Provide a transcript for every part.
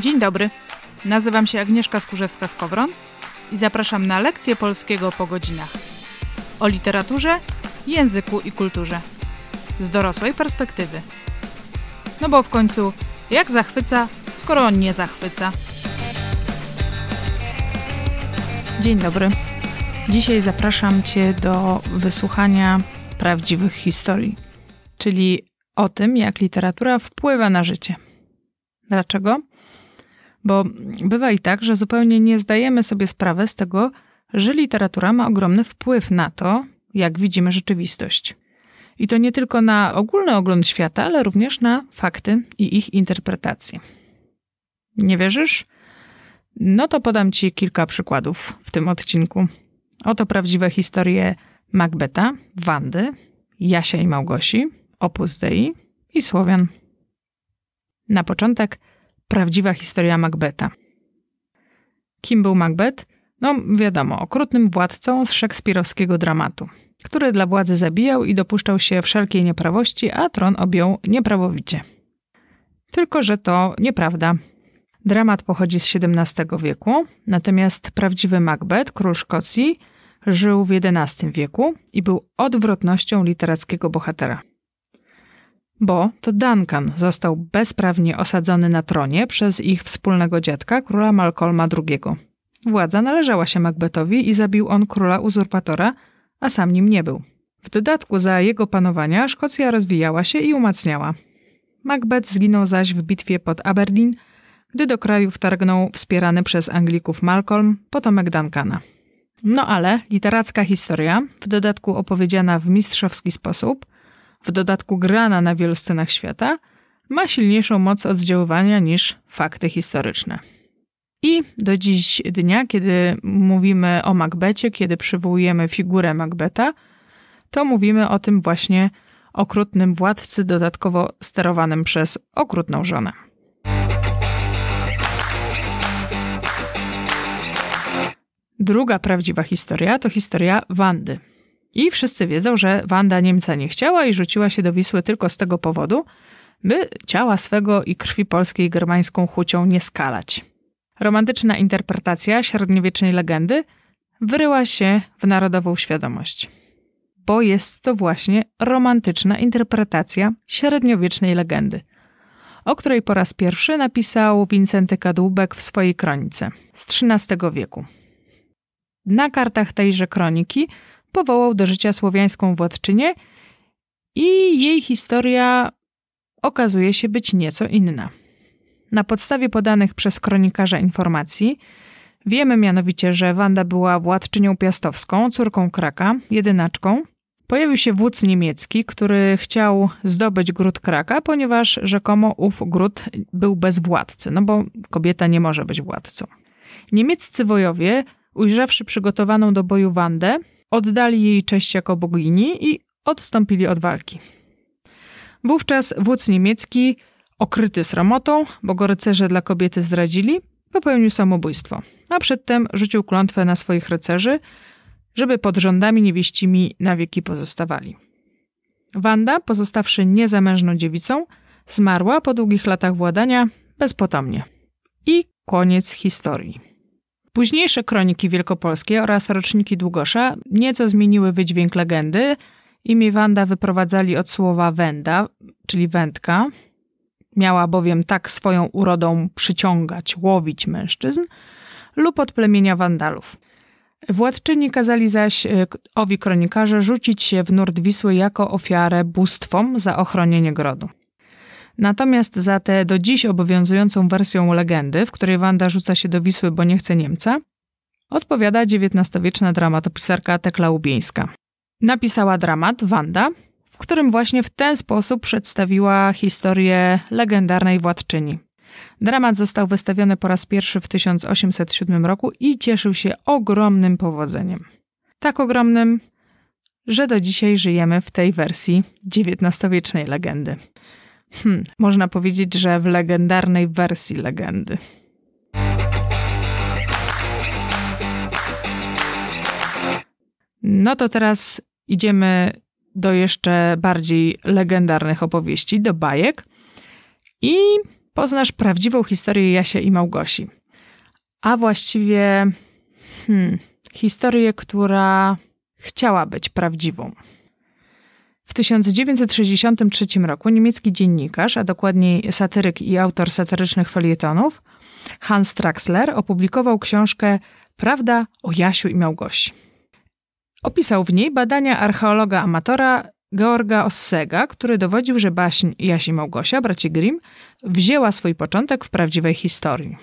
Dzień dobry. Nazywam się Agnieszka Skurzewska-Skowron i zapraszam na lekcję polskiego po godzinach. O literaturze, języku i kulturze. Z dorosłej perspektywy. No bo w końcu, jak zachwyca, skoro on nie zachwyca? Dzień dobry. Dzisiaj zapraszam Cię do wysłuchania prawdziwych historii, czyli o tym, jak literatura wpływa na życie. Dlaczego? Bo bywa i tak, że zupełnie nie zdajemy sobie sprawy z tego, że literatura ma ogromny wpływ na to, jak widzimy rzeczywistość. I to nie tylko na ogólny ogląd świata, ale również na fakty i ich interpretację. Nie wierzysz? No to podam Ci kilka przykładów w tym odcinku. Oto prawdziwe historie Macbeta, Wandy, Jasia i Małgosi, Opus Dei i Słowian. Na początek prawdziwa historia Macbeta. Kim był Macbeth? No, wiadomo, okrutnym władcą z szekspirowskiego dramatu, który dla władzy zabijał i dopuszczał się wszelkiej nieprawości, a tron objął nieprawowicie. Tylko, że to nieprawda. Dramat pochodzi z XVII wieku, natomiast prawdziwy Macbeth, król Szkocji, żył w XI wieku i był odwrotnością literackiego bohatera. Bo to Duncan został bezprawnie osadzony na tronie przez ich wspólnego dziadka, króla Malcolma II. Władza należała się Macbethowi i zabił on króla uzurpatora, a sam nim nie był. W dodatku za jego panowania Szkocja rozwijała się i umacniała. Macbeth zginął zaś w bitwie pod Aberdeen, gdy do kraju wtargnął wspierany przez Anglików Malcolm, potomek Duncana. No ale literacka historia, w dodatku opowiedziana w mistrzowski sposób, w dodatku grana na wielu scenach świata, ma silniejszą moc oddziaływania niż fakty historyczne. I do dziś dnia, kiedy mówimy o Macbecie, kiedy przywołujemy figurę Macbeta, to mówimy o tym właśnie okrutnym władcy, dodatkowo sterowanym przez okrutną żonę. Druga prawdziwa historia to historia Wandy. I wszyscy wiedzą, że Wanda Niemca nie chciała i rzuciła się do Wisły tylko z tego powodu, by ciała swego i krwi polskiej germańską chucią nie skalać. Romantyczna interpretacja średniowiecznej legendy wyryła się w narodową świadomość. Bo jest to właśnie romantyczna interpretacja średniowiecznej legendy, o której po raz pierwszy napisał Wincenty Kadłubek w swojej kronice z XIII wieku. Na kartach tejże kroniki powołał do życia słowiańską władczynię i jej historia okazuje się być nieco inna. Na podstawie podanych przez kronikarza informacji wiemy mianowicie, że Wanda była władczynią piastowską, córką Kraka, jedynaczką. Pojawił się wódz niemiecki, który chciał zdobyć gród Kraka, ponieważ rzekomo ów gród był bez władcy, no bo kobieta nie może być władcą. Niemieccy wojowie, ujrzawszy przygotowaną do boju Wandę, oddali jej cześć jako bogini i odstąpili od walki. Wówczas wódz niemiecki, okryty sramotą, bo go rycerze dla kobiety zdradzili, popełnił samobójstwo, a przedtem rzucił klątwę na swoich rycerzy, żeby pod rządami niewieścimi na wieki pozostawali. Wanda, pozostawszy niezamężną dziewicą, zmarła po długich latach władania bezpotomnie. I koniec historii. Późniejsze kroniki wielkopolskie oraz roczniki Długosza nieco zmieniły wydźwięk legendy. Imię Wanda wyprowadzali od słowa wenda, czyli wędka. Miała bowiem tak swoją urodą przyciągać, łowić mężczyzn lub od plemienia Wandalów. Władczyni kazali zaś e, owi kronikarze rzucić się w nurt Wisły jako ofiarę bóstwom za ochronienie grodu. Natomiast za tę do dziś obowiązującą wersją legendy, w której Wanda rzuca się do Wisły, bo nie chce Niemca, odpowiada XIX-wieczna dramatopisarka Tekla Łubieńska. Napisała dramat Wanda, w którym właśnie w ten sposób przedstawiła historię legendarnej władczyni. Dramat został wystawiony po raz pierwszy w 1807 roku i cieszył się ogromnym powodzeniem. Tak ogromnym, że do dzisiaj żyjemy w tej wersji XIX-wiecznej legendy. Hmm, można powiedzieć, że w legendarnej wersji legendy. No to teraz idziemy do jeszcze bardziej legendarnych opowieści, do bajek. I poznasz prawdziwą historię Jasia i Małgosi. A właściwie hmm, historię, która chciała być prawdziwą. W 1963 roku niemiecki dziennikarz, a dokładniej satyryk i autor satyrycznych felietonów, Hans Traxler, opublikował książkę Prawda o Jasiu i Małgosi. Opisał w niej badania archeologa amatora Georga Ossega, który dowodził, że baśń Jaś i Małgosia, braci Grimm, wzięła swój początek w prawdziwej historii.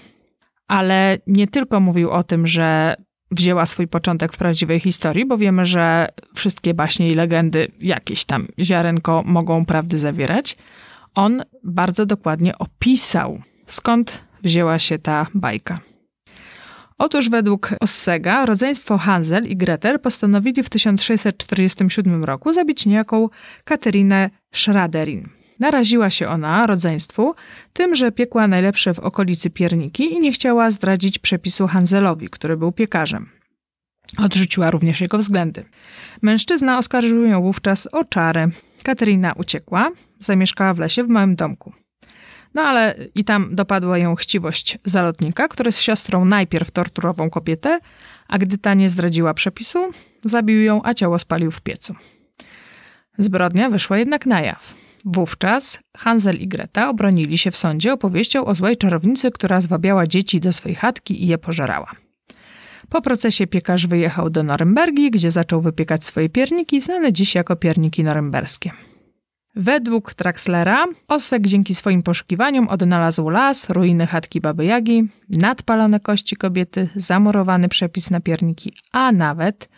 Ale nie tylko mówił o tym, że wzięła swój początek w prawdziwej historii, bo wiemy, że wszystkie baśnie i legendy jakieś tam ziarenko mogą prawdy zawierać. On bardzo dokładnie opisał, skąd wzięła się ta bajka. Otóż według Ossega rodzeństwo Hansel i Gretel postanowili w 1647 roku zabić niejaką Katerinę Schraderin. Naraziła się ona rodzeństwu tym, że piekła najlepsze w okolicy pierniki i nie chciała zdradzić przepisu Hanselowi, który był piekarzem. Odrzuciła również jego względy. Mężczyzna oskarżył ją wówczas o czarę. Katerina uciekła, zamieszkała w lesie w małym domku. No ale i tam dopadła ją chciwość zalotnika, który z siostrą najpierw torturował kobietę, a gdy ta nie zdradziła przepisu, zabił ją, a ciało spalił w piecu. Zbrodnia wyszła jednak na jaw. Wówczas Hansel i Greta obronili się w sądzie opowieścią o złej czarownicy, która zwabiała dzieci do swej chatki i je pożerała. Po procesie piekarz wyjechał do Norymbergi, gdzie zaczął wypiekać swoje pierniki, znane dziś jako pierniki norymberskie. Według Traxlera Osek dzięki swoim poszukiwaniom odnalazł las, ruiny chatki Baby Jagi, nadpalone kości kobiety, zamurowany przepis na pierniki, a nawet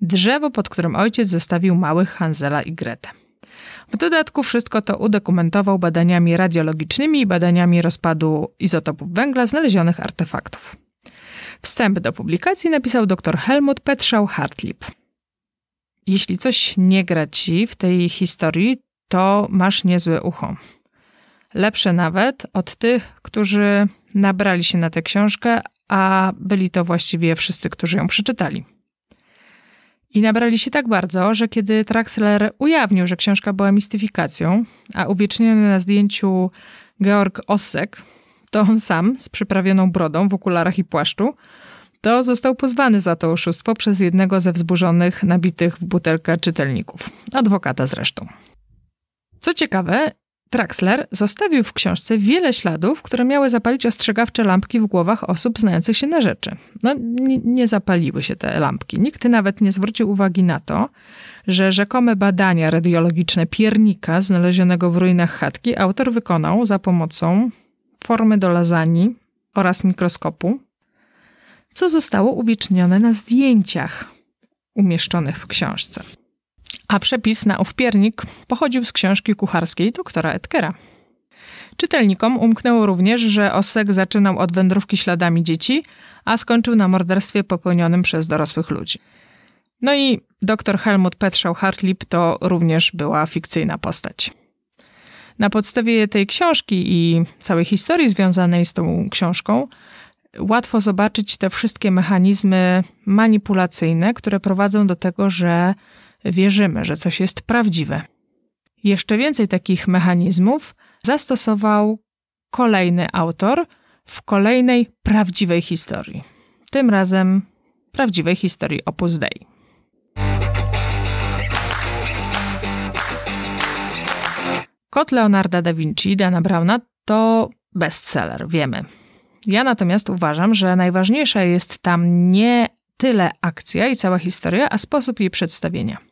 drzewo, pod którym ojciec zostawił małych Hansela i Gretę. W dodatku wszystko to udokumentował badaniami radiologicznymi i badaniami rozpadu izotopów węgla znalezionych artefaktów. Wstęp do publikacji napisał dr Helmut Petrzał Hartlip. Jeśli coś nie gra ci w tej historii, to masz niezłe ucho. Lepsze nawet od tych, którzy nabrali się na tę książkę, a byli to właściwie wszyscy, którzy ją przeczytali. I nabrali się tak bardzo, że kiedy Traxler ujawnił, że książka była mistyfikacją, a uwieczniony na zdjęciu Georg Ossek, to on sam z przyprawioną brodą w okularach i płaszczu, to został pozwany za to oszustwo przez jednego ze wzburzonych, nabitych w butelkę czytelników, adwokata zresztą. Co ciekawe, Traxler zostawił w książce wiele śladów, które miały zapalić ostrzegawcze lampki w głowach osób znających się na rzeczy. No, nie, zapaliły się te lampki. Nikt nawet nie zwrócił uwagi na to, że rzekome badania radiologiczne piernika znalezionego w ruinach chatki autor wykonał za pomocą formy do lasagne oraz mikroskopu, co zostało uwiecznione na zdjęciach umieszczonych w książce. A przepis na ów piernik pochodził z książki kucharskiej doktora Edkera. Czytelnikom umknęło również, że Osek zaczynał od wędrówki śladami dzieci, a skończył na morderstwie popełnionym przez dorosłych ludzi. No i dr Helmut Petrzał Hartlip to również była fikcyjna postać. Na podstawie tej książki i całej historii związanej z tą książką łatwo zobaczyć te wszystkie mechanizmy manipulacyjne, które prowadzą do tego, że wierzymy, że coś jest prawdziwe. Jeszcze więcej takich mechanizmów zastosował kolejny autor w kolejnej prawdziwej historii. Tym razem prawdziwej historii Opus Dei. Kot Leonarda da Vinci, Dana Brauna to bestseller, wiemy. Ja natomiast uważam, że najważniejsza jest tam nie tyle akcja i cała historia, a sposób jej przedstawienia.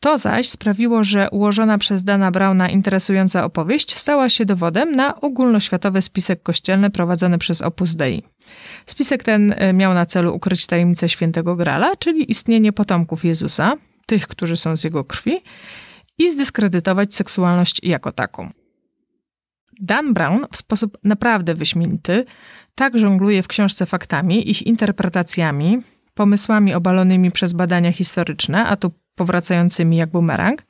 To zaś sprawiło, że ułożona przez Dana Brauna interesująca opowieść stała się dowodem na ogólnoświatowy spisek kościelny prowadzony przez Opus Dei. Spisek ten e, miał na celu ukryć tajemnicę świętego Grala, czyli istnienie potomków Jezusa, tych, którzy są z jego krwi, i zdyskredytować seksualność jako taką. Dan Brown w sposób naprawdę wyśmienity tak żongluje w książce faktami, ich interpretacjami, pomysłami obalonymi przez badania historyczne, a tu powracającymi jak bumerang,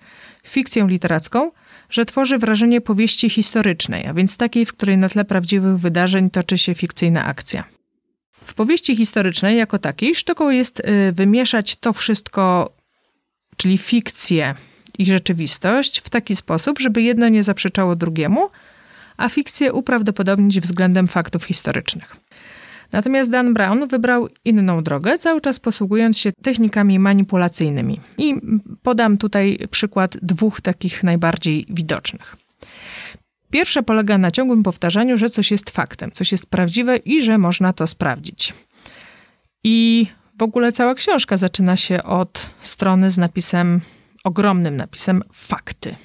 fikcją literacką, że tworzy wrażenie powieści historycznej, a więc takiej, w której na tle prawdziwych wydarzeń toczy się fikcyjna akcja. W powieści historycznej jako takiej sztuką jest y, wymieszać to wszystko, czyli fikcję i rzeczywistość, w taki sposób, żeby jedno nie zaprzeczało drugiemu, a fikcję uprawdopodobnić względem faktów historycznych. Natomiast Dan Brown wybrał inną drogę, cały czas posługując się technikami manipulacyjnymi. I podam tutaj przykład dwóch takich najbardziej widocznych. Pierwsze polega na ciągłym powtarzaniu, że coś jest faktem, coś jest prawdziwe i że można to sprawdzić. I w ogóle cała książka zaczyna się od strony z napisem, ogromnym napisem fakty.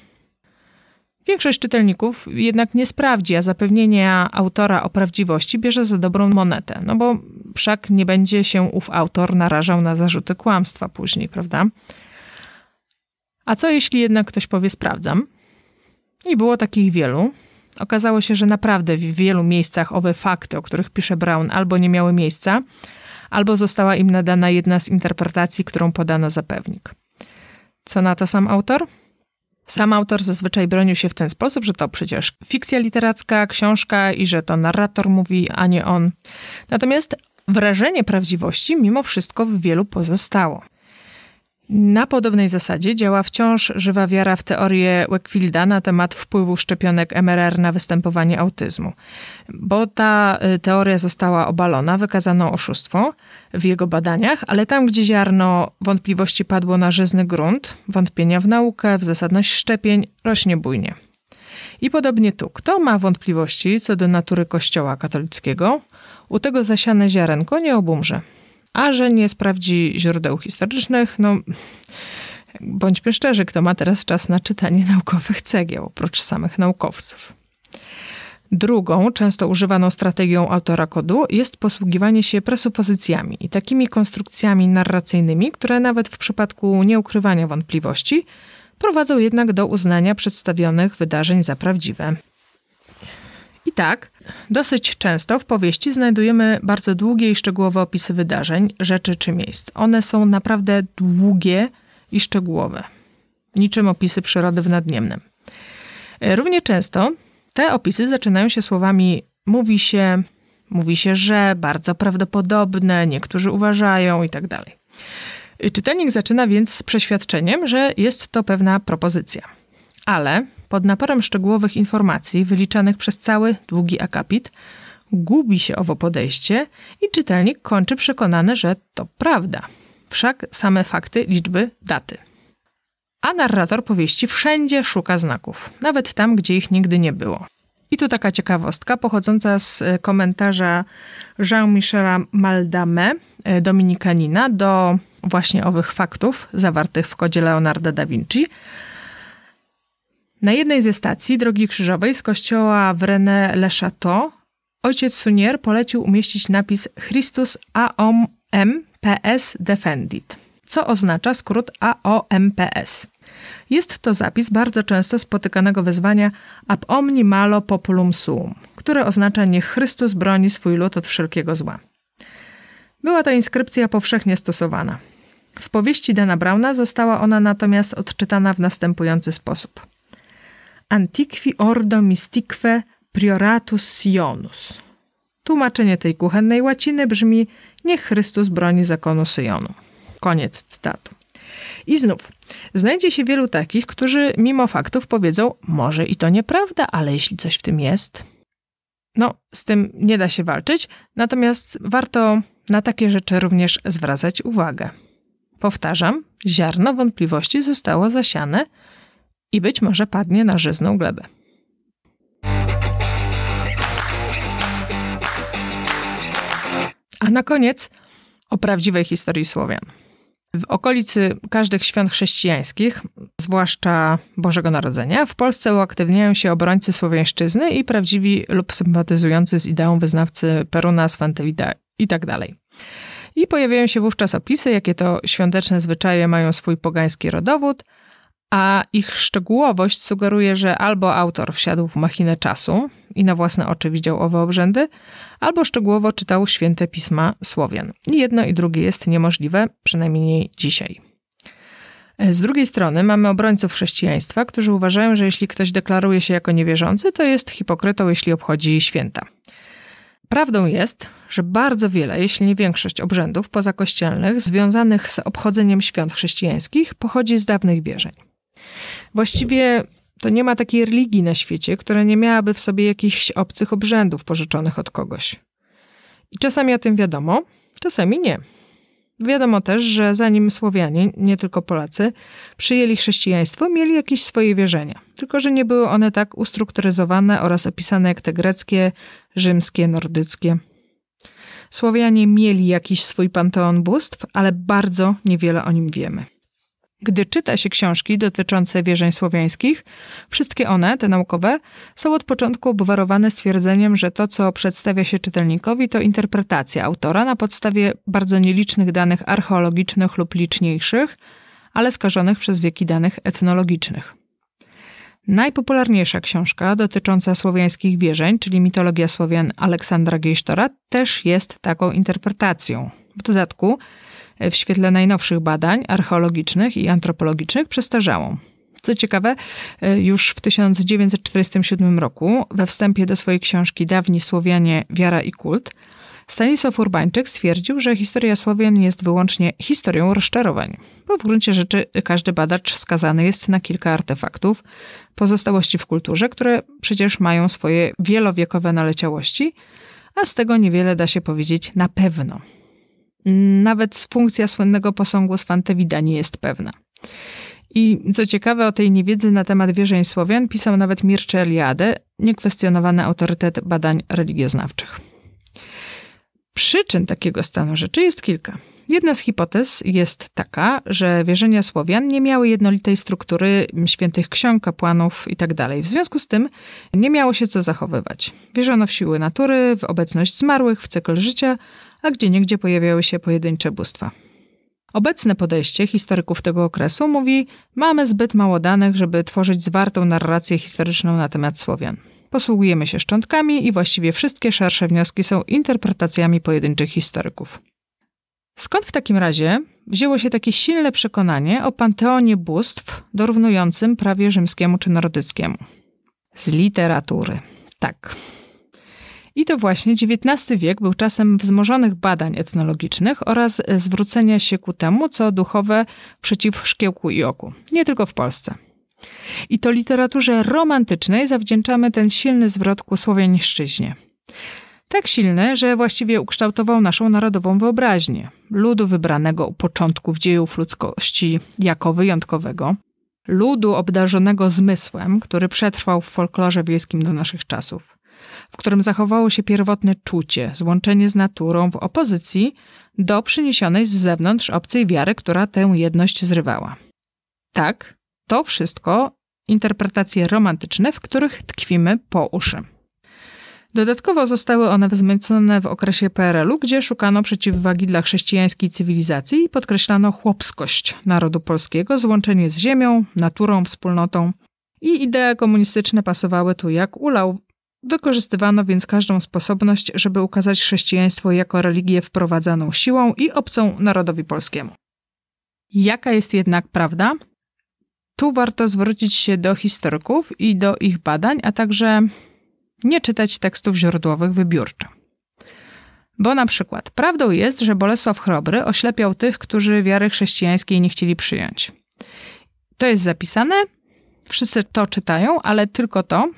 Większość czytelników jednak nie sprawdzi, a zapewnienia autora o prawdziwości bierze za dobrą monetę, no bo wszak nie będzie się ów autor narażał na zarzuty kłamstwa później, prawda? A co jeśli jednak ktoś powie sprawdzam? I było takich wielu. Okazało się, że naprawdę w wielu miejscach owe fakty, o których pisze Brown, albo nie miały miejsca, albo została im nadana jedna z interpretacji, którą podano za pewnik. Co na to sam autor? Sam autor zazwyczaj bronił się w ten sposób, że to przecież fikcja literacka, książka i że to narrator mówi, a nie on. Natomiast wrażenie prawdziwości mimo wszystko w wielu pozostało. Na podobnej zasadzie działa wciąż żywa wiara w teorię Wakefielda na temat wpływu szczepionek MRR na występowanie autyzmu. Bo ta y, teoria została obalona, wykazano oszustwo w jego badaniach, ale tam, gdzie ziarno wątpliwości padło na żyzny grunt, wątpienia w naukę, w zasadność szczepień, rośnie bujnie. I podobnie tu. Kto ma wątpliwości co do natury Kościoła katolickiego, u tego zasiane ziarenko nie obumrze a że nie sprawdzi źródeł historycznych, no bądźmy szczerzy, kto ma teraz czas na czytanie naukowych cegieł, oprócz samych naukowców. Drugą, często używaną strategią autora kodu jest posługiwanie się presupozycjami i takimi konstrukcjami narracyjnymi, które nawet w przypadku nieukrywania wątpliwości prowadzą jednak do uznania przedstawionych wydarzeń za prawdziwe. I tak, dosyć często w powieści znajdujemy bardzo długie i szczegółowe opisy wydarzeń, rzeczy czy miejsc. One są naprawdę długie i szczegółowe, niczym opisy przyrody w Nadniemnem. Równie często te opisy zaczynają się słowami mówi się, mówi się, że, bardzo prawdopodobne, niektórzy uważają itd. Tak Czytelnik zaczyna więc z przeświadczeniem, że jest to pewna propozycja. Ale pod naporem szczegółowych informacji wyliczanych przez cały długi akapit, gubi się owo podejście i czytelnik kończy przekonany, że to prawda. Wszak same fakty, liczby, daty. A narrator powieści wszędzie szuka znaków, nawet tam, gdzie ich nigdy nie było. I tu taka ciekawostka pochodząca z e, komentarza Jean-Michela Maldame, e, dominikanina, do właśnie owych faktów zawartych w kodzie Leonarda da Vinci, na jednej ze stacji drogi krzyżowej z kościoła w René-le-Château ojciec Sunier polecił umieścić napis Christus AOMPS Defendit, co oznacza skrót AOMPS. Jest to zapis bardzo często spotykanego wezwania Ab omni malo populum suum, które oznacza niech Chrystus broni swój lud od wszelkiego zła. Była to inskrypcja powszechnie stosowana. W powieści Dana Brauna została ona natomiast odczytana w następujący sposób – Antiqui ordo mystique prioratus Sionus. Tłumaczenie tej kuchennej łaciny brzmi Niech Chrystus broni zakonu Syjonu. Koniec cytatu. I znów, znajdzie się wielu takich, którzy mimo faktów powiedzą, może i to nieprawda, ale jeśli coś w tym jest. No, z tym nie da się walczyć, natomiast warto na takie rzeczy również zwracać uwagę. Powtarzam, ziarno wątpliwości zostało zasiane i być może padnie na żyzną glebę. A na koniec o prawdziwej historii Słowian. W okolicy każdych świąt chrześcijańskich, zwłaszcza Bożego Narodzenia, w Polsce uaktywniają się obrońcy słowiańszczyzny i prawdziwi lub sympatyzujący z ideą wyznawcy Peruna, Swantewida itd. Tak I pojawiają się wówczas opisy, jakie to świąteczne zwyczaje mają swój pogański rodowód, a ich szczegółowość sugeruje, że albo autor wsiadł w machinę czasu i na własne oczy widział owe obrzędy, albo szczegółowo czytał święte pisma Słowian. I jedno i drugie jest niemożliwe, przynajmniej dzisiaj. Z drugiej strony mamy obrońców chrześcijaństwa, którzy uważają, że jeśli ktoś deklaruje się jako niewierzący, to jest hipokrytą, jeśli obchodzi święta. Prawdą jest, że bardzo wiele, jeśli nie większość obrzędów pozakościelnych związanych z obchodzeniem świąt chrześcijańskich pochodzi z dawnych wierzeń. Właściwie to nie ma takiej religii na świecie, która nie miałaby w sobie jakichś obcych obrzędów pożyczonych od kogoś. I czasami o tym wiadomo, czasami nie. Wiadomo też, że zanim Słowianie, nie tylko Polacy, przyjęli chrześcijaństwo, mieli jakieś swoje wierzenia. Tylko, że nie były one tak ustrukturyzowane oraz opisane jak te greckie, rzymskie, nordyckie. Słowianie mieli jakiś swój panteon bóstw, ale bardzo niewiele o nim wiemy. Gdy czyta się książki dotyczące wierzeń słowiańskich, wszystkie one, te naukowe, są od początku obwarowane stwierdzeniem, że to, co przedstawia się czytelnikowi, to interpretacja autora na podstawie bardzo nielicznych danych archeologicznych lub liczniejszych, ale skażonych przez wieki danych etnologicznych. Najpopularniejsza książka dotycząca słowiańskich wierzeń, czyli mitologia Słowian Aleksandra Gejsztora, też jest taką interpretacją. W dodatku w świetle najnowszych badań archeologicznych i antropologicznych przestarzałą. Co ciekawe, już w 1947 roku, we wstępie do swojej książki Dawni Słowianie, Wiara i Kult, Stanisław Urbańczyk stwierdził, że historia Słowian jest wyłącznie historią rozczarowań, bo w gruncie rzeczy każdy badacz skazany jest na kilka artefaktów, pozostałości w kulturze, które przecież mają swoje wielowiekowe naleciałości, a z tego niewiele da się powiedzieć na pewno. Nawet funkcja słynnego posągu Swantewida nie jest pewna. I co ciekawe, o tej niewiedzy na temat wierzeń Słowian pisał nawet Mircea Eliade, niekwestionowany autorytet badań religioznawczych. Przyczyn takiego stanu rzeczy jest kilka. Jedna z hipotez jest taka, że wierzenia Słowian nie miały jednolitej struktury świętych ksiąg, kapłanów itd. Tak w związku z tym nie miało się co zachowywać. Wierzono w siły natury, w obecność zmarłych, w cykl życia, a gdzie niegdzie pojawiały się pojedyncze bóstwa. Obecne podejście historyków tego okresu mówi: Mamy zbyt mało danych, żeby tworzyć zwartą narrację historyczną na temat Słowian. Posługujemy się szczątkami i właściwie wszystkie szersze wnioski są interpretacjami pojedynczych historyków. Skąd w takim razie wzięło się takie silne przekonanie o panteonie bóstw dorównującym prawie rzymskiemu czy nordyckiemu? Z literatury. Tak. I to właśnie XIX wiek był czasem wzmożonych badań etnologicznych oraz zwrócenia się ku temu, co duchowe przeciw szkiełku i oku. Nie tylko w Polsce. I to literaturze romantycznej zawdzięczamy ten silny zwrot ku słowiańszczyźnie. Tak silny, że właściwie ukształtował naszą narodową wyobraźnię. Ludu wybranego u początków dziejów ludzkości jako wyjątkowego, ludu obdarzonego zmysłem, który przetrwał w folklorze wiejskim do naszych czasów, w którym zachowało się pierwotne czucie, złączenie z naturą w opozycji do przyniesionej z zewnątrz obcej wiary, która tę jedność zrywała. Tak, to wszystko interpretacje romantyczne, w których tkwimy po uszy. Dodatkowo zostały one wzmocnione w okresie PRL-u, gdzie szukano przeciwwagi dla chrześcijańskiej cywilizacji i podkreślano chłopskość narodu polskiego, złączenie z ziemią, naturą, wspólnotą. I idee komunistyczne pasowały tu jak ulał. Wykorzystywano więc każdą sposobność, żeby ukazać chrześcijaństwo jako religię wprowadzaną siłą i obcą narodowi polskiemu. Jaka jest jednak prawda? Tu warto zwrócić się do historyków i do ich badań, a także nie czytać tekstów źródłowych wybiórczo. Bo na przykład prawdą jest, że Bolesław Chrobry oślepiał tych, którzy wiary chrześcijańskiej nie chcieli przyjąć. To jest zapisane, wszyscy to czytają, ale tylko to,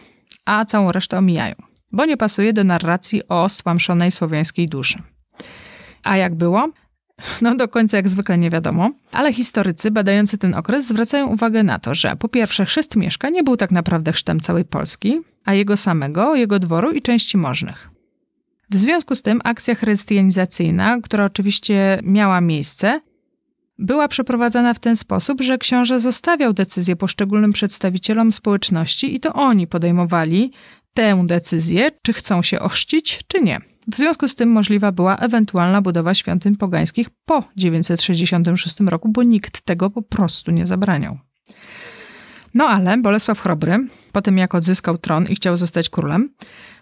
a całą resztę omijają, bo nie pasuje do narracji o stłamszonej słowiańskiej duszy. A jak było? No do końca jak zwykle nie wiadomo, ale historycy badający ten okres zwracają uwagę na to, że po pierwsze chrzest Mieszka nie był tak naprawdę chrztem całej Polski, a jego samego, jego dworu i części możnych. W związku z tym akcja chrystianizacyjna, która oczywiście miała miejsce, była przeprowadzana w ten sposób, że książę zostawiał decyzję poszczególnym przedstawicielom społeczności i to oni podejmowali tę decyzję, czy chcą się ochrzcić, czy nie. W związku z tym możliwa była ewentualna budowa świątyń pogańskich po 966 roku, bo nikt tego po prostu nie zabraniał. No ale Bolesław Chrobry, po tym jak odzyskał tron i chciał zostać królem,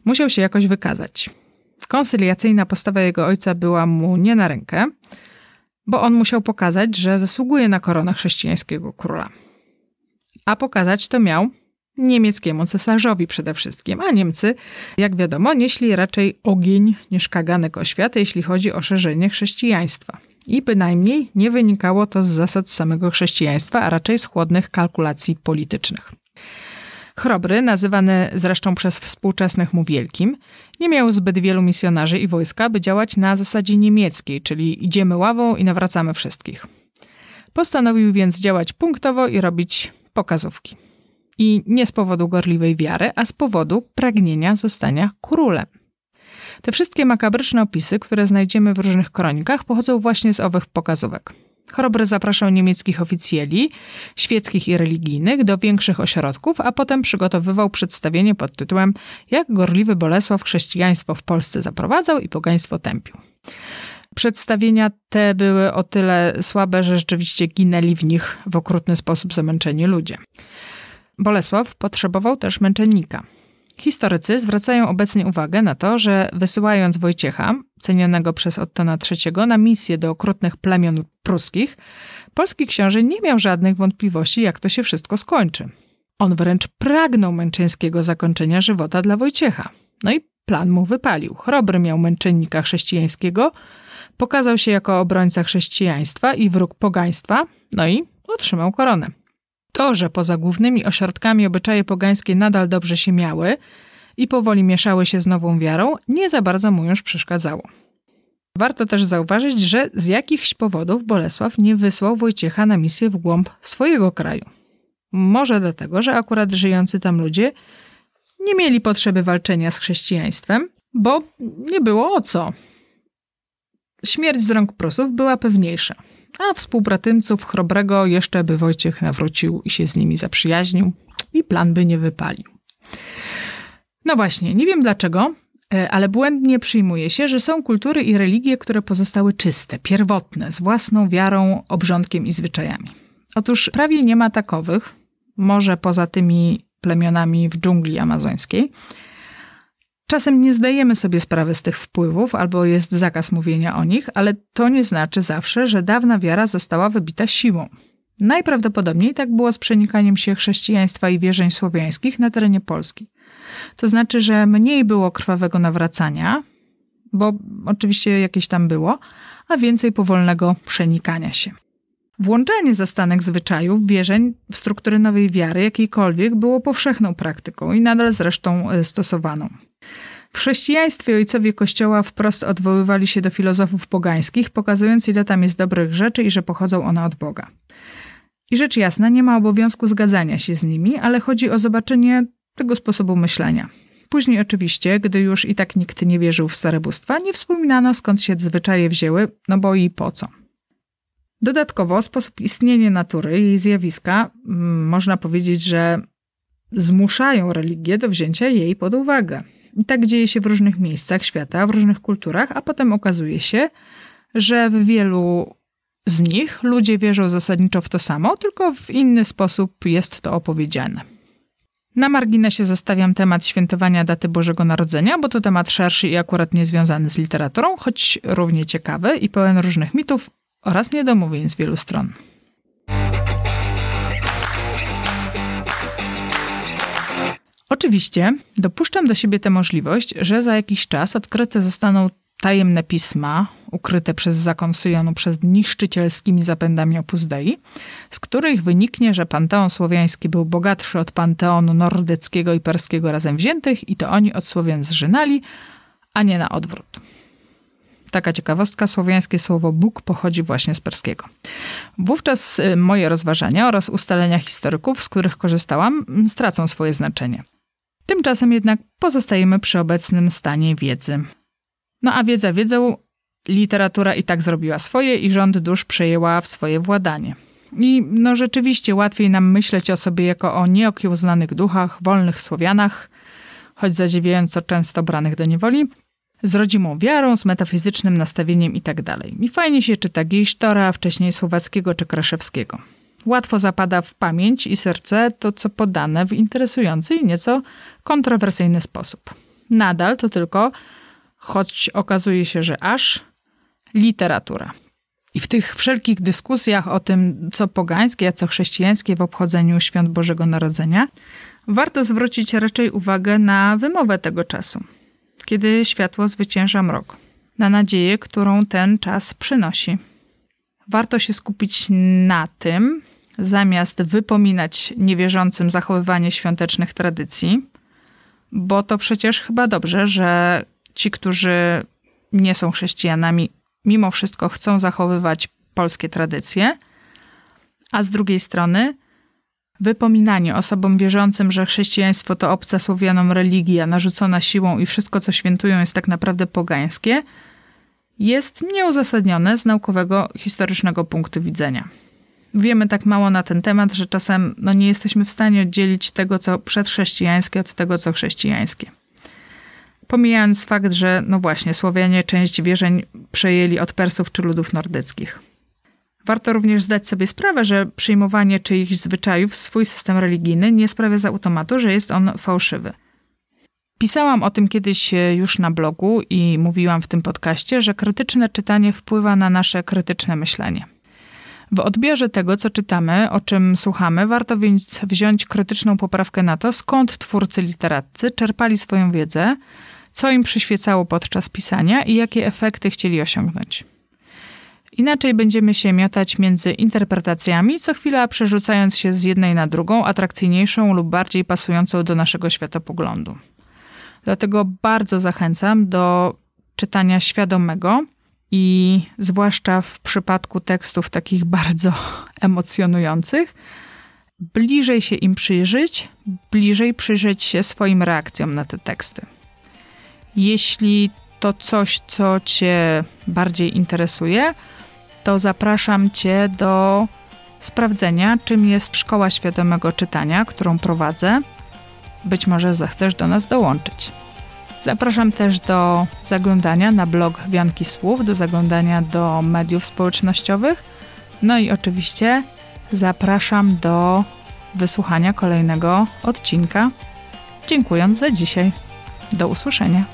musiał się jakoś wykazać. Konsyliacyjna postawa jego ojca była mu nie na rękę, bo on musiał pokazać, że zasługuje na koronę chrześcijańskiego króla. A pokazać to miał niemieckiemu cesarzowi przede wszystkim, a Niemcy, jak wiadomo, nieśli raczej ogień niż kaganek oświaty, jeśli chodzi o szerzenie chrześcijaństwa. I bynajmniej nie wynikało to z zasad samego chrześcijaństwa, a raczej z chłodnych kalkulacji politycznych. Chrobry, nazywany zresztą przez współczesnych mu Wielkim, nie miał zbyt wielu misjonarzy i wojska, by działać na zasadzie niemieckiej, czyli idziemy ławą i nawracamy wszystkich. Postanowił więc działać punktowo i robić pokazówki. I nie z powodu gorliwej wiary, a z powodu pragnienia zostania królem. Te wszystkie makabryczne opisy, które znajdziemy w różnych kronikach, pochodzą właśnie z owych pokazówek. Chrobry zapraszał niemieckich oficjeli, świeckich i religijnych, do większych ośrodków, a potem przygotowywał przedstawienie pod tytułem Jak gorliwy Bolesław chrześcijaństwo w Polsce zaprowadzał i pogaństwo tępił. Przedstawienia te były o tyle słabe, że rzeczywiście ginęli w nich w okrutny sposób zamęczeni ludzie. Bolesław potrzebował też męczennika. Historycy zwracają obecnie uwagę na to, że wysyłając Wojciecha, cenionego przez Ottona III, na misję do okrutnych plemion pruskich, polski książę nie miał żadnych wątpliwości, jak to się wszystko skończy. On wręcz pragnął męczeńskiego zakończenia żywota dla Wojciecha. No i plan mu wypalił. Chrobry miał męczennika chrześcijańskiego, pokazał się jako obrońca chrześcijaństwa i wróg pogaństwa, no i otrzymał koronę. To, że poza głównymi ośrodkami obyczaje pogańskie nadal dobrze się miały i powoli mieszały się z nową wiarą, nie za bardzo mu już przeszkadzało. Warto też zauważyć, że z jakichś powodów Bolesław nie wysłał Wojciecha na misję w głąb swojego kraju. Może dlatego, że akurat żyjący tam ludzie nie mieli potrzeby walczenia z chrześcijaństwem, bo nie było o co. Śmierć z rąk Prusów była pewniejsza a współbratymców Chrobrego jeszcze by Wojciech nawrócił i się z nimi zaprzyjaźnił i plan by nie wypalił. No właśnie, nie wiem dlaczego, e, ale błędnie przyjmuje się, że są kultury i religie, które pozostały czyste, pierwotne, z własną wiarą, obrządkiem i zwyczajami. Otóż prawie nie ma takowych, może poza tymi plemionami w dżungli amazońskiej, Czasem nie zdajemy sobie sprawy z tych wpływów, albo jest zakaz mówienia o nich, ale to nie znaczy zawsze, że dawna wiara została wybita siłą. Najprawdopodobniej tak było z przenikaniem się chrześcijaństwa i wierzeń słowiańskich na terenie Polski. To znaczy, że mniej było krwawego nawracania, bo oczywiście jakieś tam było, a więcej powolnego przenikania się. Włączanie zastanek zwyczajów, wierzeń w struktury nowej wiary jakiejkolwiek było powszechną praktyką i nadal zresztą e, stosowaną. W chrześcijaństwie ojcowie Kościoła wprost odwoływali się do filozofów pogańskich, pokazując ile tam jest dobrych rzeczy i że pochodzą one od Boga. I rzecz jasna, nie ma obowiązku zgadzania się z nimi, ale chodzi o zobaczenie tego sposobu myślenia. Później oczywiście, gdy już i tak nikt nie wierzył w stare bóstwa, nie wspominano skąd się zwyczaje wzięły, no bo i po co. Dodatkowo sposób istnienia natury i jej zjawiska, mm, można powiedzieć, że zmuszają religię do wzięcia jej pod uwagę. I tak dzieje się w różnych miejscach świata, w różnych kulturach, a potem okazuje się, że w wielu z nich ludzie wierzą zasadniczo w to samo, tylko w inny sposób jest to opowiedziane. Na marginesie zostawiam temat świętowania daty Bożego Narodzenia, bo to temat szerszy i akurat niezwiązany z literaturą, choć równie ciekawy i pełen różnych mitów oraz niedomówień z wielu stron. Oczywiście dopuszczam do siebie tę możliwość, że za jakiś czas odkryte zostaną tajemne pisma ukryte przez zakon Syjonu przed niszczycielskimi zapędami Opus Dei, z których wyniknie, że panteon słowiański był bogatszy od panteonu nordyckiego i perskiego razem wziętych i to oni od Słowian zżynali, a nie na odwrót. Taka ciekawostka, słowiańskie słowo Bóg pochodzi właśnie z perskiego. Wówczas y, moje rozważania oraz ustalenia historyków, z których korzystałam, stracą swoje znaczenie. Tymczasem jednak pozostajemy przy obecnym stanie wiedzy. No a wiedza wiedzą, literatura i tak zrobiła swoje i rząd dusz przejęła w swoje władanie. I no rzeczywiście łatwiej nam myśleć o sobie jako o nieokiełznanych duchach, wolnych Słowianach, choć zadziwiająco często branych do niewoli, z rodzimą wiarą, z metafizycznym nastawieniem itd. Tak I fajnie się czyta Giejsztora, wcześniej Słowackiego czy Kraszewskiego łatwo zapada w pamięć i serce to, co podane w interesujący i nieco kontrowersyjny sposób. Nadal to tylko, choć okazuje się, że aż literatura. I w tych wszelkich dyskusjach o tym, co pogańskie, a co chrześcijańskie w obchodzeniu świąt Bożego Narodzenia, warto zwrócić raczej uwagę na wymowę tego czasu, kiedy światło zwycięża mrok, na nadzieję, którą ten czas przynosi. Warto się skupić na tym, zamiast wypominać niewierzącym zachowywanie świątecznych tradycji, bo to przecież chyba dobrze, że ci, którzy nie są chrześcijanami, mimo wszystko chcą zachowywać polskie tradycje, a z drugiej strony wypominanie osobom wierzącym, że chrześcijaństwo to obca Słowianom religia narzucona siłą i wszystko, co świętują, jest tak naprawdę pogańskie, jest nieuzasadnione z naukowego, historycznego punktu widzenia. Wiemy tak mało na ten temat, że czasem no, nie jesteśmy w stanie oddzielić tego, co przedchrześcijańskie od tego, co chrześcijańskie. Pomijając fakt, że no właśnie, Słowianie część wierzeń przejęli od Persów czy ludów nordyckich. Warto również zdać sobie sprawę, że przyjmowanie czyichś zwyczajów w swój system religijny nie sprawia z automatu, że jest on fałszywy. Pisałam o tym kiedyś e, już na blogu i mówiłam w tym podcaście, że krytyczne czytanie wpływa na nasze krytyczne myślenie. W odbiorze tego, co czytamy, o czym słuchamy, warto więc wziąć krytyczną poprawkę na to, skąd twórcy literaccy czerpali swoją wiedzę, co im przyświecało podczas pisania i jakie efekty chcieli osiągnąć. Inaczej będziemy się miotać między interpretacjami, co chwila przerzucając się z jednej na drugą, atrakcyjniejszą lub bardziej pasującą do naszego światopoglądu. Dlatego bardzo zachęcam do czytania świadomego i zwłaszcza w przypadku tekstów takich bardzo emocjonujących, bliżej się im przyjrzeć, bliżej przyjrzeć się swoim reakcjom na te teksty. Jeśli to coś, co Cię bardziej interesuje, to zapraszam Cię do sprawdzenia, czym jest Szkoła Świadomego Czytania, którą prowadzę. Być może zechcesz do nas dołączyć. Zapraszam też do zaglądania na blog Wianki Słów, do zaglądania do mediów społecznościowych. No i oczywiście zapraszam do wysłuchania kolejnego odcinka. Dziękując za dzisiaj. Do usłyszenia.